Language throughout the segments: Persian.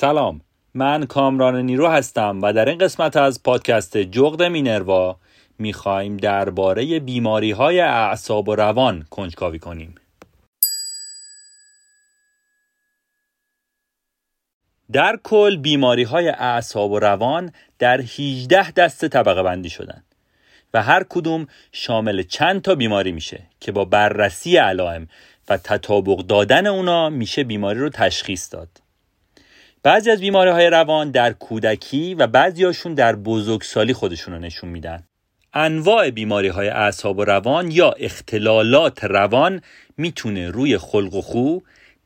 سلام. من کامران نیرو هستم و در این قسمت از پادکست جغد مینروا می‌خواهیم درباره بیماری های اعصاب و روان کنجکاوی کنیم. در کل بیماری های اعصاب و روان در 18 دسته طبقه بندی شدن و هر کدوم شامل چند تا بیماری میشه که با بررسی علائم و تطابق دادن اونا میشه بیماری رو تشخیص داد. بعضی از بیماری های روان در کودکی و بعضیاشون در بزرگسالی خودشون رو نشون میدن. انواع بیماری های اعصاب و روان یا اختلالات روان می‌تونه روی خلق و خو،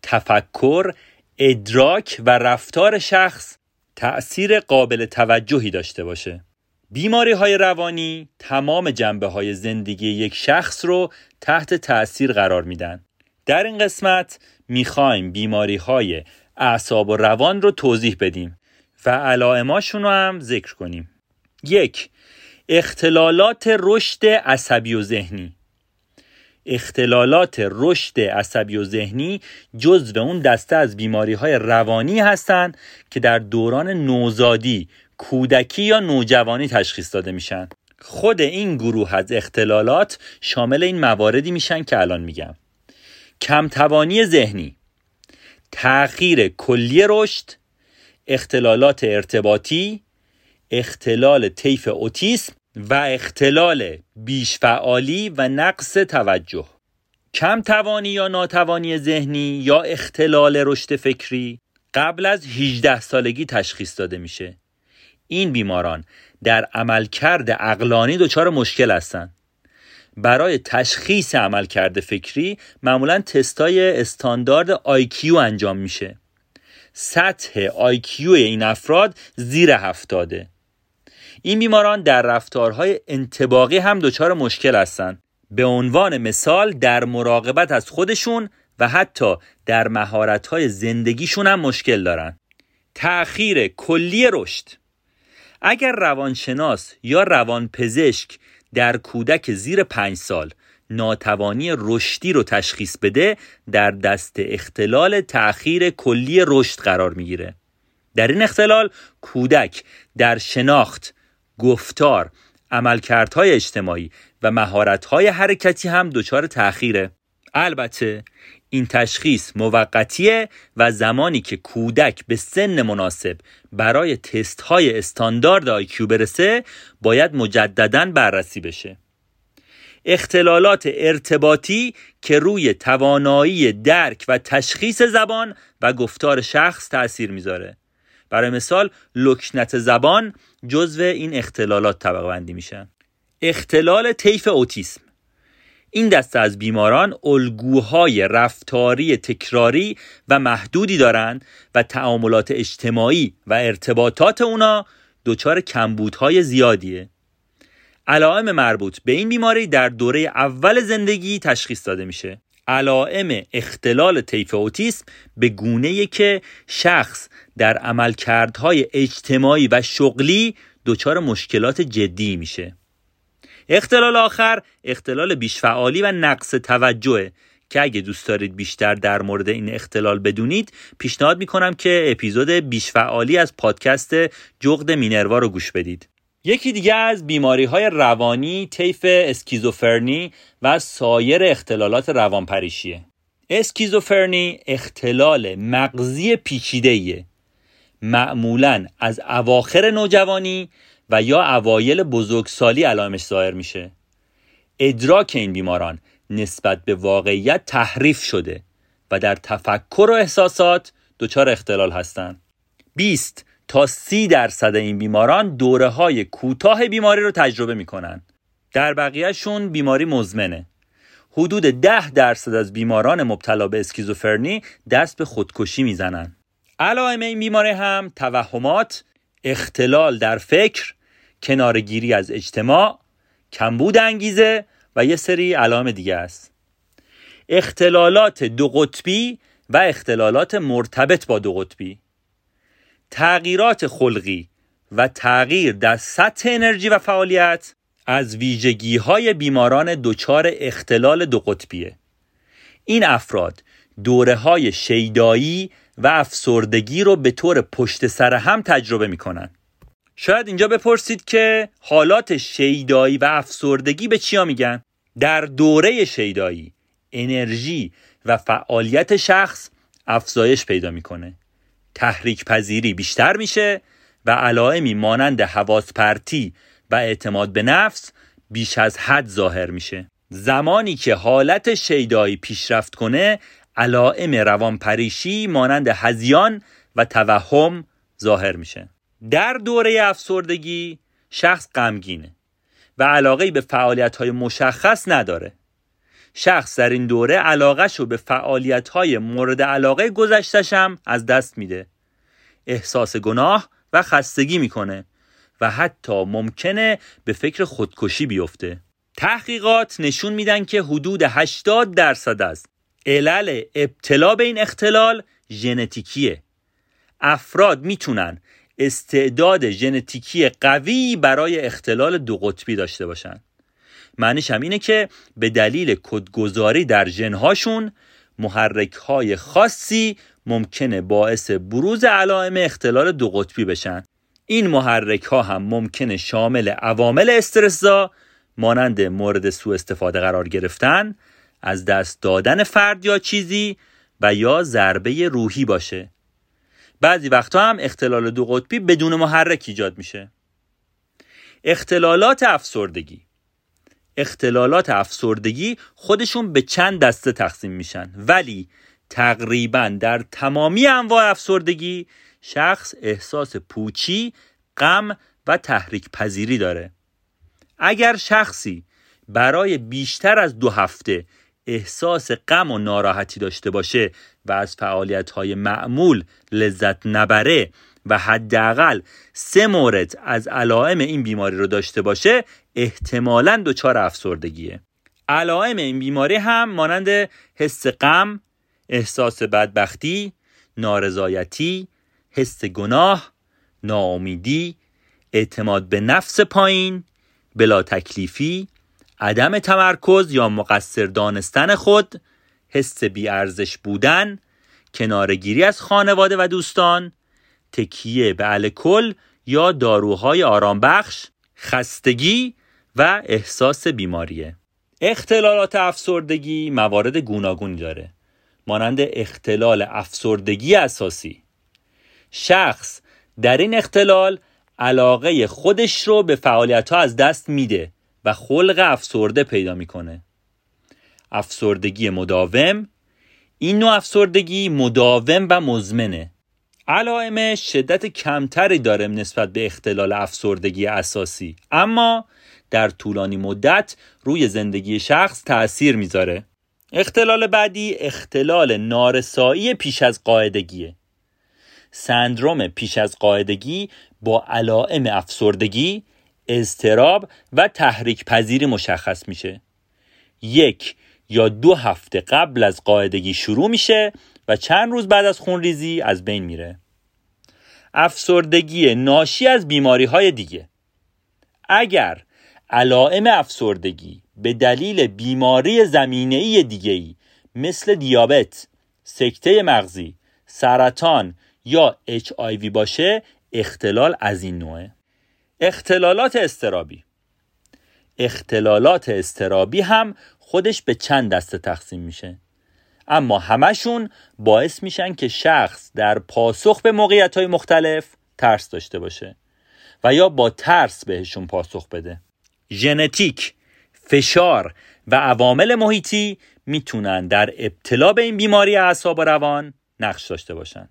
تفکر، ادراک و رفتار شخص تأثیر قابل توجهی داشته باشه. بیماری های روانی تمام جنبه های زندگی یک شخص رو تحت تأثیر قرار میدن. در این قسمت می‌خوایم بیماری های اعصاب و روان رو توضیح بدیم و علائماشون رو هم ذکر کنیم. یک اختلالات رشد عصبی و ذهنی. اختلالات رشد عصبی و ذهنی جزو اون دسته از بیماری های روانی هستند که در دوران نوزادی کودکی یا نوجوانی تشخیص داده میشن. خود این گروه از اختلالات شامل این مواردی میشن که الان میگم. کمتوانی ذهنی. تغییر کلی رشد اختلالات ارتباطی اختلال طیف اوتیسم و اختلال بیشفعالی و نقص توجه. کم توانی یا ناتوانی ذهنی یا اختلال رشد فکری قبل از 18 سالگی تشخیص داده میشه. این بیماران در عملکرد اقلانی دچار مشکل هستند. برای تشخیص عملکرد فکری معمولا تستای استاندارد آیکیو انجام میشه. سطح آیکیو این افراد زیر هفتاده. این بیماران در رفتارهای انتباقی هم دچار مشکل هستند. به عنوان مثال در مراقبت از خودشون و حتی در مهارت‌های زندگیشون هم مشکل دارن. تأخیر کلی رشد. اگر روانشناس یا روانپزشک در کودک زیر پنج سال. ناتوانی رشدی رو تشخیص بده در دست اختلال تأخیر کلی رشد قرار می‌گیره. در این اختلال کودک در شناخت گفتار عملکردهای اجتماعی و مهارتهای حرکتی هم دچار تأخیره. البته این تشخیص موقتیه و زمانی که کودک به سن مناسب برای تست های استاندارد آیکیو برسه باید مجددا بررسی بشه. اختلالات ارتباطی که روی توانایی درک و تشخیص زبان و گفتار شخص تاثیر می‌ذاره. برای مثال لکنت زبان جزو این اختلالات طبقه بندی میشن اختلال طیف اوتیسم. این دسته از بیماران الگوهای رفتاری تکراری و محدودی دارند و تعاملات اجتماعی و ارتباطات اونا دچار کمبودهای زیادیه. علائم مربوط به این بیماری در دوره اول زندگی تشخیص داده میشه. علائم اختلال طیف اوتیسم به گونه که شخص در عملکردهای اجتماعی و شغلی دچار مشکلات جدی میشه. اختلال آخر اختلال بیشفعالی و نقص توجهه. که اگه دوست دارید بیشتر در مورد این اختلال بدونید پیشنهاد می‌کنم که اپیزود بیشفعالی از پادکست جغد مینروا رو گوش بدید. یکی دیگه از بیماری های روانی طیف اسکیزوفرنی و سایر اختلالات روانپریشیه. اسکیزوفرنی اختلال مغزی پیچیده‌ایه. معمولا از اواخر نوجوانی و یا اوایل بزرگسالی علائمش ظاهر میشه. ادراک این بیماران نسبت به واقعیت تحریف شده و در تفکر و احساسات دچار اختلال هستند. 20 تا 30 درصد این بیماران دوره های کوتاه بیماری رو تجربه می‌کنن. در بقیهشون بیماری مزمنه. حدود 10 درصد از بیماران مبتلا به اسکیزوفرنی دست به خودکشی می‌زنن. علائم این بیماری هم توهمات اختلال در فکر کنارگیری از اجتماع کمبود انگیزه و یه سری علائم دیگه است. اختلالات دو قطبی و اختلالات مرتبط با دو قطبی. تغییرات خلقی و تغییر در سطح انرژی و فعالیت از ویژگی های بیماران دچار اختلال دو قطبیه. این افراد دوره های شیدایی و افسردگی رو به طور پشت سر هم تجربه می‌کنن. شاید اینجا بپرسید که حالات شیدایی و افسردگی به چیا میگن؟ در دوره شیدایی انرژی و فعالیت شخص افزایش پیدا می‌کنه. تحریک پذیری بیشتر میشه و علائمی مانند حواس پرتی و اعتماد به نفس بیش از حد ظاهر میشه. زمانی که حالت شیدایی پیشرفت کنه علائم روانپریشی مانند هزیان و توهم ظاهر میشه. در دوره افسردگی شخص غمگینه و علاقه به فعالیت های مشخص نداره. شخص در این دوره علاقهش رو به فعالیت های مورد علاقه گذشتش هم از دست میده. احساس گناه و خستگی می‌کنه و حتی ممکنه به فکر خودکشی بیفته. تحقیقات نشون میدن که حدود 80 درصد است علل ابتلا به این اختلال ژنتیکیه. افراد می‌تونن استعداد ژنتیکی قوی برای اختلال دو قطبی داشته باشن. معنیش هم اینه که به دلیل کدگذاری در ژنهاشون محرک های خاصی ممکنه باعث بروز علائم اختلال دو قطبی بشن. این محرک ها هم ممکنه شامل عوامل استرسا مانند مورد سوء استفاده قرار گرفتن از دست دادن فرد یا چیزی و یا ضربه روحی باشه. بعضی وقتها هم اختلال دو قطبی بدون محرک ایجاد میشه. اختلالات افسردگی. اختلالات افسردگی خودشون به چند دسته تقسیم میشن. ولی تقریبا در تمامی انواع افسردگی شخص احساس پوچی، غم و تحریک پذیری داره. اگر شخصی برای بیشتر از دو هفته احساس غم و ناراحتی داشته باشه و از فعالیت های معمول لذت نبره و حداقل سه مورد از علائم این بیماری رو داشته باشه احتمالا دچار افسردگیه. علائم این بیماری هم مانند حس غم احساس بدبختی نارضایتی حس گناه ناامیدی اعتماد به نفس پایین بلا تکلیفی عدم تمرکز یا مقصر دانستن خود حس بیارزش بودن کنارگیری از خانواده و دوستان تکیه به الکل یا داروهای آرامبخش خستگی و احساس بیماریه. اختلالات افسردگی موارد گوناگونی داره. مانند اختلال افسردگی اساسی. شخص در این اختلال علاقه خودش رو به فعالیت ها از دست میده و خلق افسرده پیدا می‌کنه. افسردگی مداوم. این نوع افسردگی مداوم و مزمنه. علائمش شدت کمتری داره نسبت به اختلال افسردگی اساسی. اما در طولانی مدت روی زندگی شخص تأثیر می‌ذاره. اختلال بعدی اختلال نارسایی پیش از قاعدگیه. سندروم پیش از قاعدگی با علائم افسردگی اضطراب و تحریک پذیری مشخص میشه. یک یا دو هفته قبل از قاعدگی شروع میشه و چند روز بعد از خونریزی از بین میره. افسردگی ناشی از بیماری های دیگه. اگر علائم افسردگی به دلیل بیماری زمینه ای دیگه ای مثل دیابت، سکته مغزی، سرطان یا HIV باشه اختلال از این نوعه. اختلالات استرابی اختلالات استرابی هم خودش به چند دسته تقسیم میشه. اما همشون باعث میشن که شخص در پاسخ به موقعیت های مختلف ترس داشته باشه و یا با ترس بهشون پاسخ بده. ژنتیک فشار و عوامل محیطی می‌تونن در ابتلا به این بیماری اعصاب و روان نقش داشته باشن.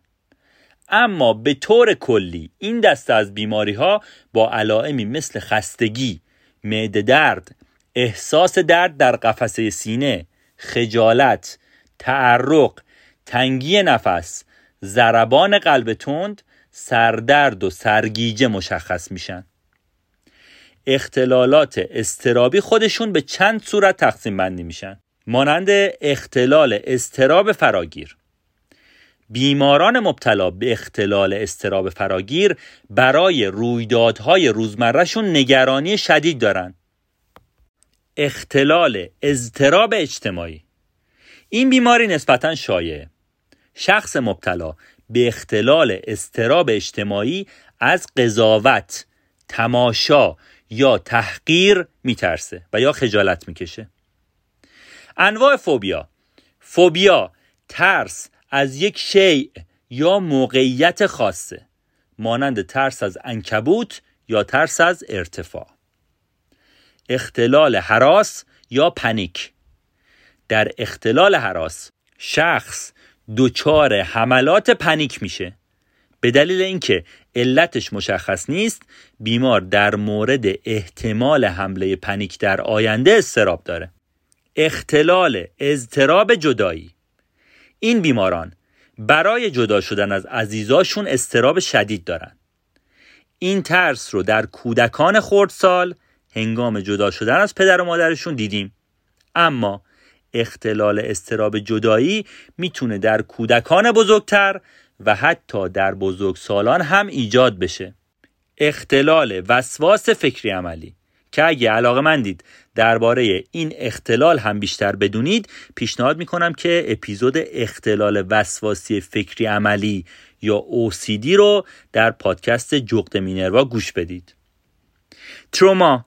اما به طور کلی این دسته از بیماری ها با علائمی مثل خستگی، معده درد، احساس درد در قفسه سینه، خجالت، تعرق، تنگی نفس، ضربان قلب تند، سردرد و سرگیجه مشخص میشن. اختلالات استرابی خودشون به چند صورت تقسیم بندی میشن. مانند اختلال استراب فراگیر. بیماران مبتلا به اختلال استراب فراگیر برای رویدادهای روزمرهشون نگرانی شدید دارن. اختلال اضطراب اجتماعی. این بیماری نسبتا شایع. شخص مبتلا به اختلال استراب اجتماعی از قضاوت تماشا یا تحقیر میترسه و یا خجالت می‌کشه. انواع فوبیا. فوبیا ترس از یک شیء یا موقعیت خاصه مانند ترس از انکبوت یا ترس از ارتفاع. اختلال حراس یا پنیک؟ در اختلال حراس شخص دچار حملات پنیک میشه. به دلیل اینکه علتش مشخص نیست بیمار در مورد احتمال حمله پنیک در آینده استراب داره. اختلال اضطراب جدایی. این بیماران برای جدا شدن از عزیزاشون استراب شدید دارن. این ترس رو در کودکان خردسال هنگام جدا شدن از پدر و مادرشون دیدیم. اما اختلال استراب جدایی می‌تونه در کودکان بزرگتر و حتی در بزرگسالان هم ایجاد بشه. اختلال وسواس فکری عملی که اگه علاقه من دید درباره این اختلال هم بیشتر بدونید پیشنهاد می‌کنم که اپیزود اختلال وسواسی فکری عملی یا OCD رو در پادکست جغد مینروا گوش بدید. تروما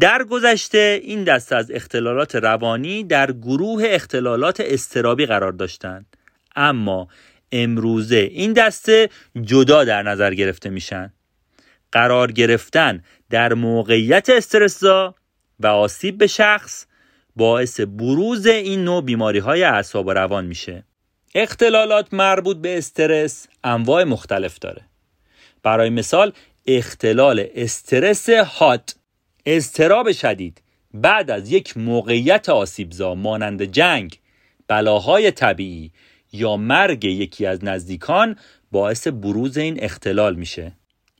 در گذشته این دسته از اختلالات روانی در گروه اختلالات استرابی قرار داشتند. اما امروزه این دسته جدا در نظر گرفته میشن. قرار گرفتن در موقعیت استرسزا و آسیب به شخص باعث بروز این نوع بیماری های اعصاب و روان میشه. اختلالات مربوط به استرس انواع مختلف داره. برای مثال اختلال استرس هات استراب شدید. بعد از یک موقعیت آسیبزا مانند جنگ بلاهای طبیعی یا مرگ یکی از نزدیکان باعث بروز این اختلال میشه.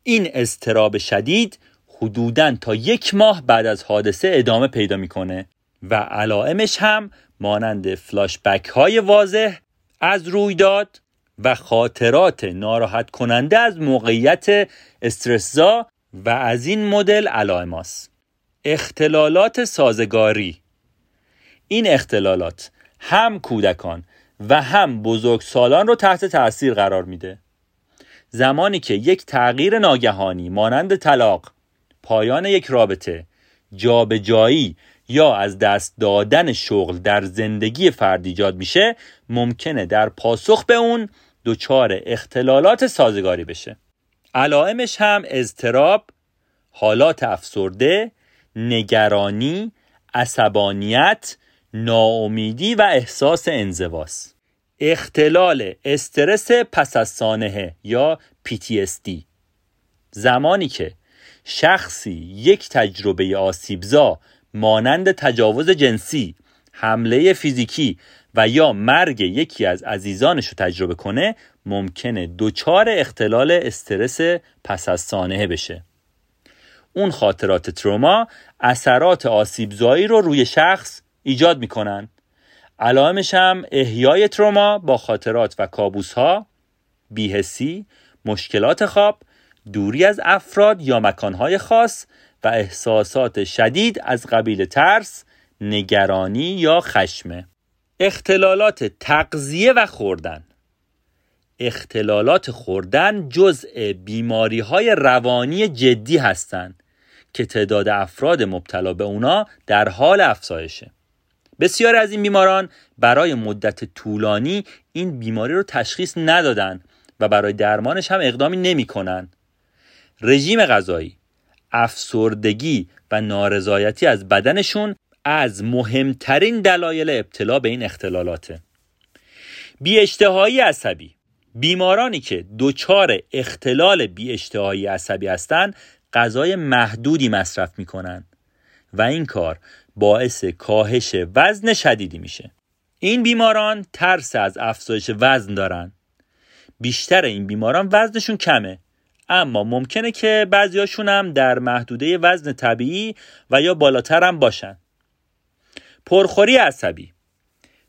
این استراب شدید حدوداً تا یک ماه بعد از حادثه ادامه پیدا می‌کنه و علائمش هم مانند فلاش بک های واضح از رویداد و خاطرات ناراحت کننده از موقعیت استرسزا و از این مدل علائم اختلالات سازگاری. این اختلالات هم کودکان و هم بزرگسالان رو تحت تاثیر قرار میده. زمانی که یک تغییر ناگهانی مانند طلاق پایان یک رابطه جابجایی یا از دست دادن شغل در زندگی فرد ایجاد میشه ممکنه در پاسخ به اون دچار اختلالات سازگاری بشه. علائمش هم اضطراب حالات افسرده نگرانی عصبانیت ناامیدی و احساس انزواست اختلال استرس پس از سانحه یا PTSD زمانی که شخصی یک تجربه آسیبزا مانند تجاوز جنسی حمله فیزیکی و یا مرگ یکی از عزیزانش رو تجربه کنه ممکنه دچار اختلال استرس پس از سانحه بشه. اون خاطرات تروما اثرات آسیبزایی رو روی شخص ایجاد می‌کنن. علائمش هم احیای تروما با خاطرات و کابوس ها بیهسی مشکلات خواب دوری از افراد یا مکانهای خاص و احساسات شدید از قبیل ترس نگرانی یا خشمه اختلالات تغذیه و خوردن. اختلالات خوردن جزء بیماری های روانی جدی هستند که تعداد افراد مبتلا به اونا در حال افزایشه بسیاری از این بیماران برای مدت طولانی این بیماری رو تشخیص ندادن و برای درمانش هم اقدامی نمی‌کنن. رژیم غذایی، افسردگی و نارضایتی از بدنشون از مهمترین دلایل ابتلا به این اختلالاته. بی عصبی بیمارانی که دچار اختلال بی عصبی هستند غذای محدودی مصرف می‌کنن و این کار باعث کاهش وزن شدیدی میشه. این بیماران ترس از افزایش وزن دارن. بیشتر این بیماران وزنشون کمه. اما ممکنه که بعضیاشون هم در محدوده وزن طبیعی و یا بالاتر هم باشن. پرخوری عصبی.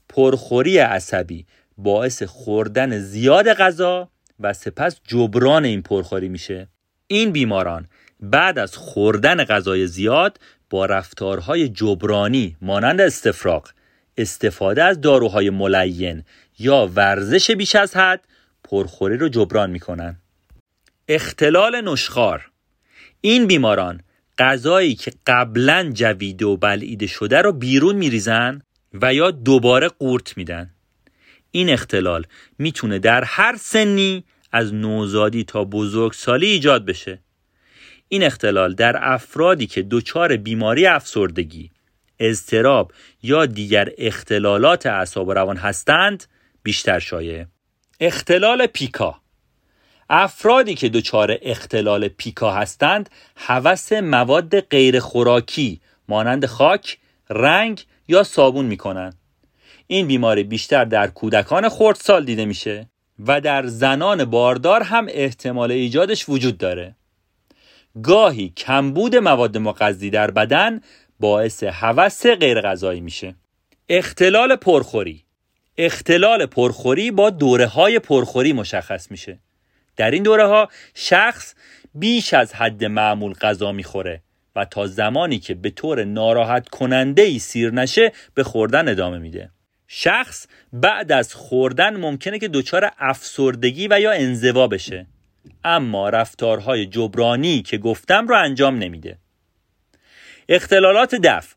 پرخوری عصبی باعث خوردن زیاد غذا و سپس جبران این پرخوری میشه. این بیماران بعد از خوردن غذای زیاد با رفتارهای جبرانی مانند استفراغ، استفاده از داروهای ملین یا ورزش بیش از حد پرخوری رو جبران می‌کنن. اختلال نشخار این بیماران غذایی که قبلا جویده و بلعیده شده رو بیرون میریزن و یا دوباره قورت میدن. این اختلال می‌تونه در هر سنی از نوزادی تا بزرگسالی ایجاد بشه. این اختلال در افرادی که دچار بیماری افسردگی اضطراب یا دیگر اختلالات اعصاب و روان هستند بیشتر شایع. اختلال پیکا. افرادی که دچار اختلال پیکا هستند هوس مواد غیر خوراکی مانند خاک، رنگ یا صابون می‌کنند. این بیماری بیشتر در کودکان خردسال دیده میشه و در زنان باردار هم احتمال ایجادش وجود داره. گاهی کمبود مواد مغذی در بدن باعث هوس غیر غذایی میشه. اختلال پرخوری اختلال پرخوری با دوره های پرخوری مشخص میشه. در این دوره ها شخص بیش از حد معمول غذا می‌خوره و تا زمانی که به طور ناراحت کننده ای سیر نشه به خوردن ادامه میده شخص بعد از خوردن ممکنه که دچار افسردگی و یا انزوا بشه. اما رفتارهای جبرانی که گفتم رو انجام نمیده. اختلالات دفع.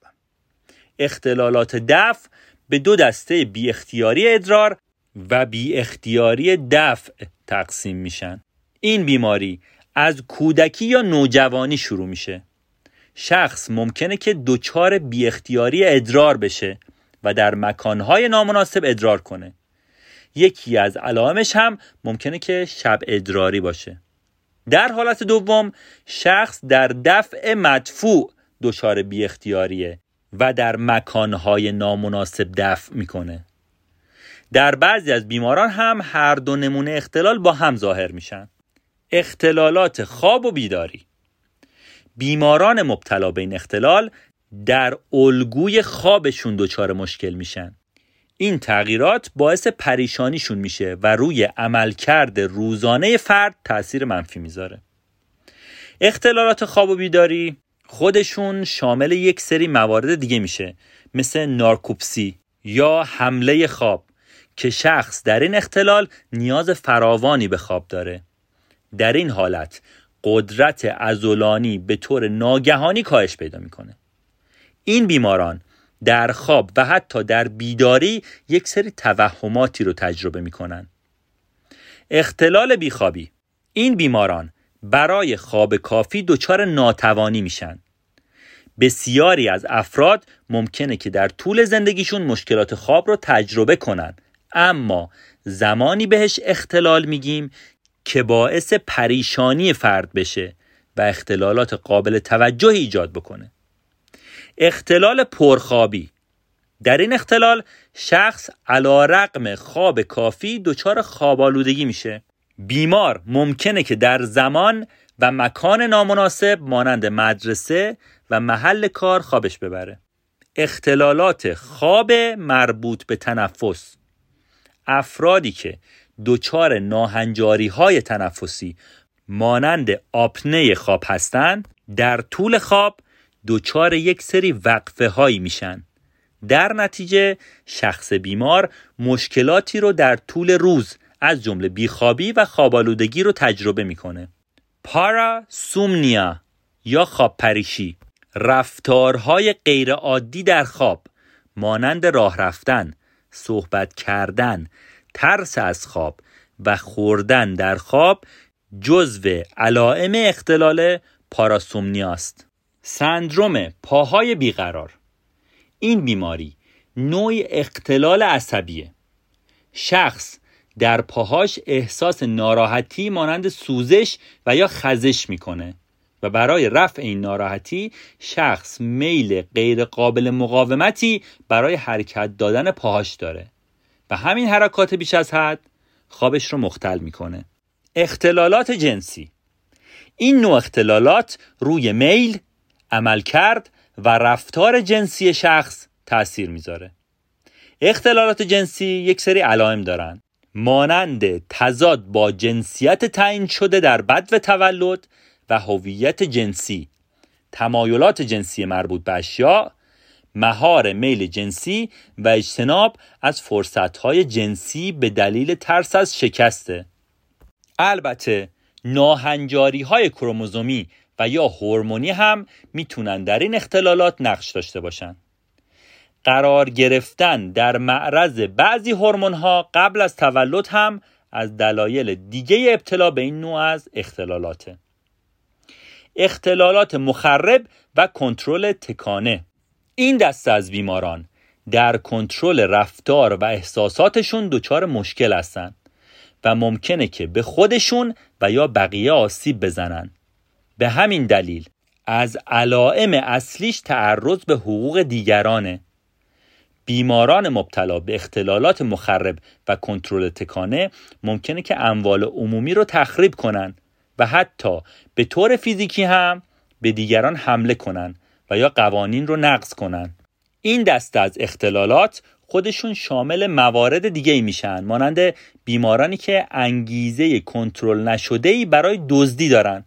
اختلالات دفع به دو دسته بی اختیاری ادرار و بی اختیاری دفع تقسیم میشن. این بیماری از کودکی یا نوجوانی شروع میشه. شخص ممکنه که دچار بی اختیاری ادرار بشه. و در مکانهای نامناسب ادرار کنه. یکی از علائمش هم ممکنه که شب ادراری باشه. در حالت دوم شخص در دفع مدفوع دچار بی اختیاریه و در مکانهای نامناسب دفع می‌کنه. در بعضی از بیماران هم هر دو نمونه اختلال با هم ظاهر میشن. اختلالات خواب و بیداری. بیماران مبتلا به این اختلال در الگوی خوابشون دچار مشکل میشن. این تغییرات باعث پریشانیشون میشه و روی عملکرد روزانه فرد تاثیر منفی می‌ذاره. اختلالات خواب و بیداری خودشون شامل یک سری موارد دیگه میشه مثل نارکوپسی یا حمله خواب که شخص در این اختلال نیاز فراوانی به خواب داره. در این حالت قدرت ازولانی به طور ناگهانی کاهش پیدا می‌کنه. این بیماران در خواب و حتی در بیداری یک سری توهماتی رو تجربه می‌کنن. اختلال بیخوابی. این بیماران برای خواب کافی دچار ناتوانی میشن. بسیاری از افراد ممکنه که در طول زندگیشون مشکلات خواب رو تجربه کنن اما زمانی بهش اختلال میگیم که باعث پریشانی فرد بشه و اختلالات قابل توجه ایجاد بکنه. اختلال پرخوابی. در این اختلال شخص علا رقم خواب کافی دچار خوابالودگی میشه. بیمار ممکنه که در زمان و مکان نامناسب مانند مدرسه و محل کار خوابش ببره. اختلالات خواب مربوط به تنفس. افرادی که دچار ناهنجاری های تنفسی مانند آپنه خواب هستند در طول خواب دچار یک سری وقفه هایی میشن. در نتیجه شخص بیمار مشکلاتی رو در طول روز از جمله بیخوابی و خوابالودگی رو تجربه می‌کنه. پارا سومنیا یا خواب پریشی. رفتارهای غیرعادی در خواب مانند راه رفتن صحبت کردن ترس از خواب و خوردن در خواب جزو علائم اختلال پاراسومنیاست. سندروم پاهای بیقرار. این بیماری نوع اختلال عصبیه. شخص در پاهاش احساس ناراحتی مانند سوزش و یا خزش می‌کنه و برای رفع این ناراحتی شخص میل غیر قابل مقاومتی برای حرکت دادن پاهاش داره و همین حرکات بیش از حد خوابش رو مختل می‌کنه. اختلالات جنسی. این نوع اختلالات روی میل، عملکرد و رفتار جنسی شخص تاثیر می‌ذاره. اختلالات جنسی یک سری علائم دارن. مانند تضاد با جنسیت تعیین شده در بد و تولد و هویت جنسی. تمایلات جنسی مربوط به اشیاء مهار میل جنسی و اجتناب از فرصتهای جنسی به دلیل ترس از شکسته. البته ناهنجاری های کروموزومی و یا هورمونی هم می‌تونن در این اختلالات نقش داشته باشن. قرار گرفتن در معرض بعضی هورمون ها قبل از تولد هم از دلایل دیگه ابتلا به این نوع از اختلالاته. اختلالات مخرب و کنترل تکانه. این دسته از بیماران در کنترل رفتار و احساساتشون دچار مشکل هستند و ممکنه که به خودشون و یا بقیه آسیب بزنن. به همین دلیل از علائم اصلیش تعرض به حقوق دیگرانه. بیماران مبتلا به اختلالات مخرب و کنترل تکانه ممکنه که اموال عمومی رو تخریب کنن و حتی به طور فیزیکی هم به دیگران حمله کنن و یا قوانین رو نقض کنن. این دسته از اختلالات خودشون شامل موارد دیگه ای میشن مانند بیمارانی که انگیزه کنترل نشده ای برای دزدی دارن.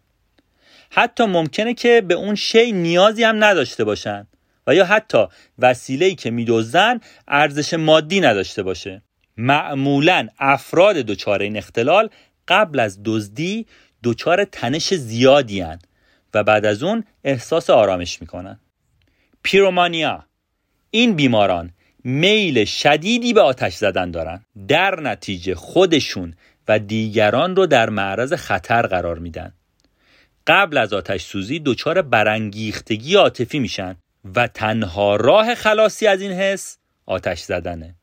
حتی ممکنه که به اون شی نیازی هم نداشته باشن و یا حتی وسیله‌ای که میدزدن ارزش مادی نداشته باشه. معمولا افراد دچار این اختلال قبل از دزدی دچار تنش زیادی هن و بعد از اون احساس آرامش می‌کنن. پیرومانیا این بیماران میل شدیدی به آتش زدن دارن. در نتیجه خودشون و دیگران رو در معرض خطر قرار میدن. قبل از آتش سوزی دچار برانگیختگی عاطفی میشن و تنها راه خلاصی از این حس آتش زدنه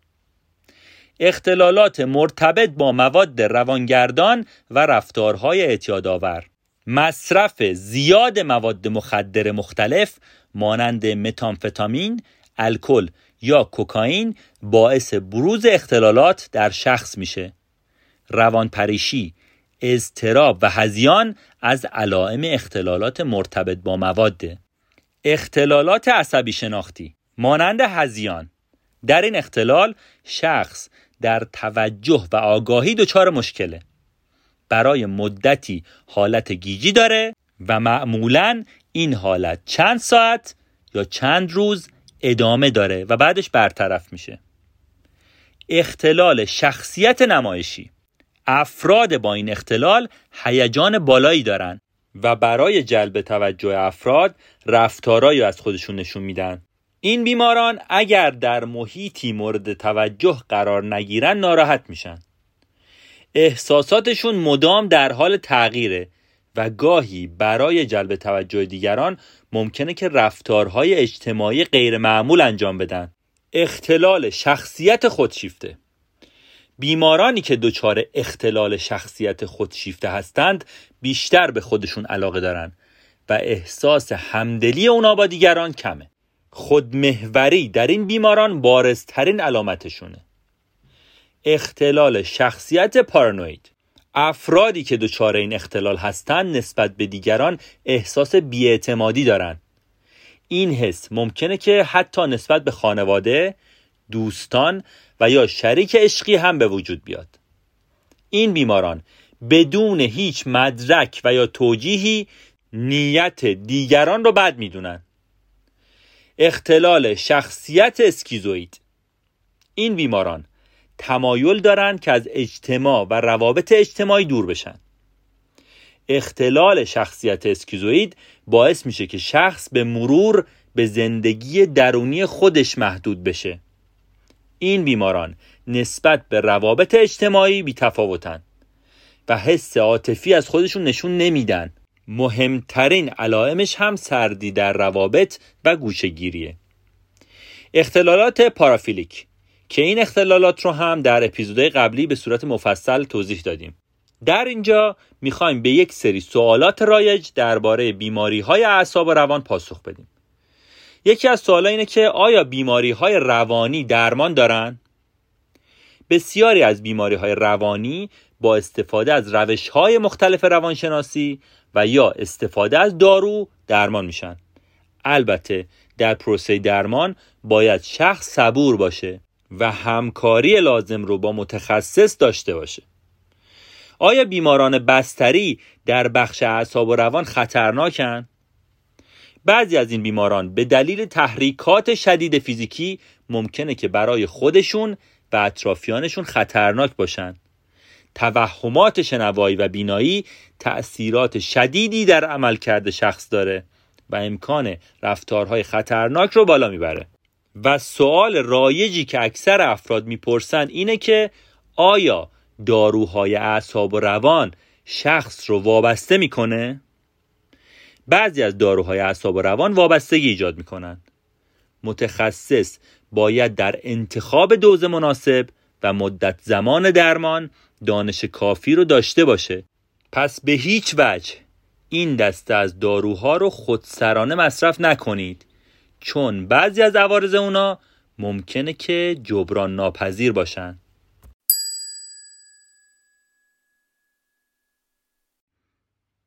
اختلالات مرتبط با مواد روانگردان و رفتارهای اعتیادآور مصرف زیاد مواد مخدر مختلف مانند متامفتامین، الکل یا کوکائین باعث بروز اختلالات در شخص میشه. روانپریشی، اضطراب و هزیان از علائم اختلالات مرتبط با مواده. اختلالات عصبی شناختی مانند هزیان. در این اختلال شخص در توجه و آگاهی دچار مشکله. برای مدتی حالت گیجی داره و معمولا این حالت چند ساعت یا چند روز ادامه داره و بعدش برطرف میشه. اختلال شخصیت نمایشی افراد با این اختلال هیجان بالایی دارند و برای جلب توجه افراد رفتارایی از خودشون نشون میدن. این بیماران اگر در محیطی مورد توجه قرار نگیرن ناراحت میشن. احساساتشون مدام در حال تغییره و گاهی برای جلب توجه دیگران ممکنه که رفتارهای اجتماعی غیرمعمول انجام بدن. اختلال شخصیت خودشیفته. بیمارانی که دچار اختلال شخصیت خودشیفته هستند بیشتر به خودشون علاقه دارن و احساس همدلی اونا با دیگران کمه. خودمهوری در این بیماران بارزترین علامتشونه. اختلال شخصیت پارانوید. افرادی که دچار این اختلال هستند نسبت به دیگران احساس بیاعتمادی دارند این حس ممکنه که حتی نسبت به خانواده دوستان و یا شریک عشقی هم به وجود بیاد. این بیماران بدون هیچ مدرک و یا توجیهی نیت دیگران رو بد می‌دونن. اختلال شخصیت اسکیزوید این بیماران تمایل دارند که از اجتماع و روابط اجتماعی دور بشن. اختلال شخصیت اسکیزوید باعث میشه که شخص به مرور به زندگی درونی خودش محدود بشه. این بیماران نسبت به روابط اجتماعی بی تفاوتن و حس عاطفی از خودشون نشون نمیدن. مهمترین علائمش هم سردی در روابط و گوشگیریه اختلالات پارافیلیک که این اختلالات رو هم در اپیزودهای قبلی به صورت مفصل توضیح دادیم. در اینجا می‌خوایم به یک سری سوالات رایج درباره بیماری های اعصاب و روان پاسخ بدیم. یکی از سوالا اینه که آیا بیماری های روانی درمان دارن؟ بسیاری از بیماری های روانی با استفاده از روش های مختلف روانشناسی و یا استفاده از دارو درمان میشن البته در پروسه درمان باید شخص صبور باشه و همکاری لازم رو با متخصص داشته باشه آیا بیماران بستری در بخش اعصاب و روان خطرناکن؟ بعضی از این بیماران به دلیل تحریکات شدید فیزیکی ممکنه که برای خودشون و اطرافیانشون خطرناک باشن توهمات شنوایی و بینایی تأثیرات شدیدی در عملکرد شخص داره و امکان رفتارهای خطرناک رو بالا می‌بره و سوال رایجی که اکثر افراد می‌پرسن اینه که آیا داروهای اعصاب و روان شخص رو وابسته می‌کنه؟ بعضی از داروهای اعصاب و روان وابستگی ایجاد می‌کنن متخصص باید در انتخاب دوز مناسب و مدت زمان درمان دانش کافی رو داشته باشه. پس به هیچ وجه این دسته از داروها رو خودسرانه مصرف نکنید چون بعضی از عوارض اونا ممکنه که جبران ناپذیر باشن.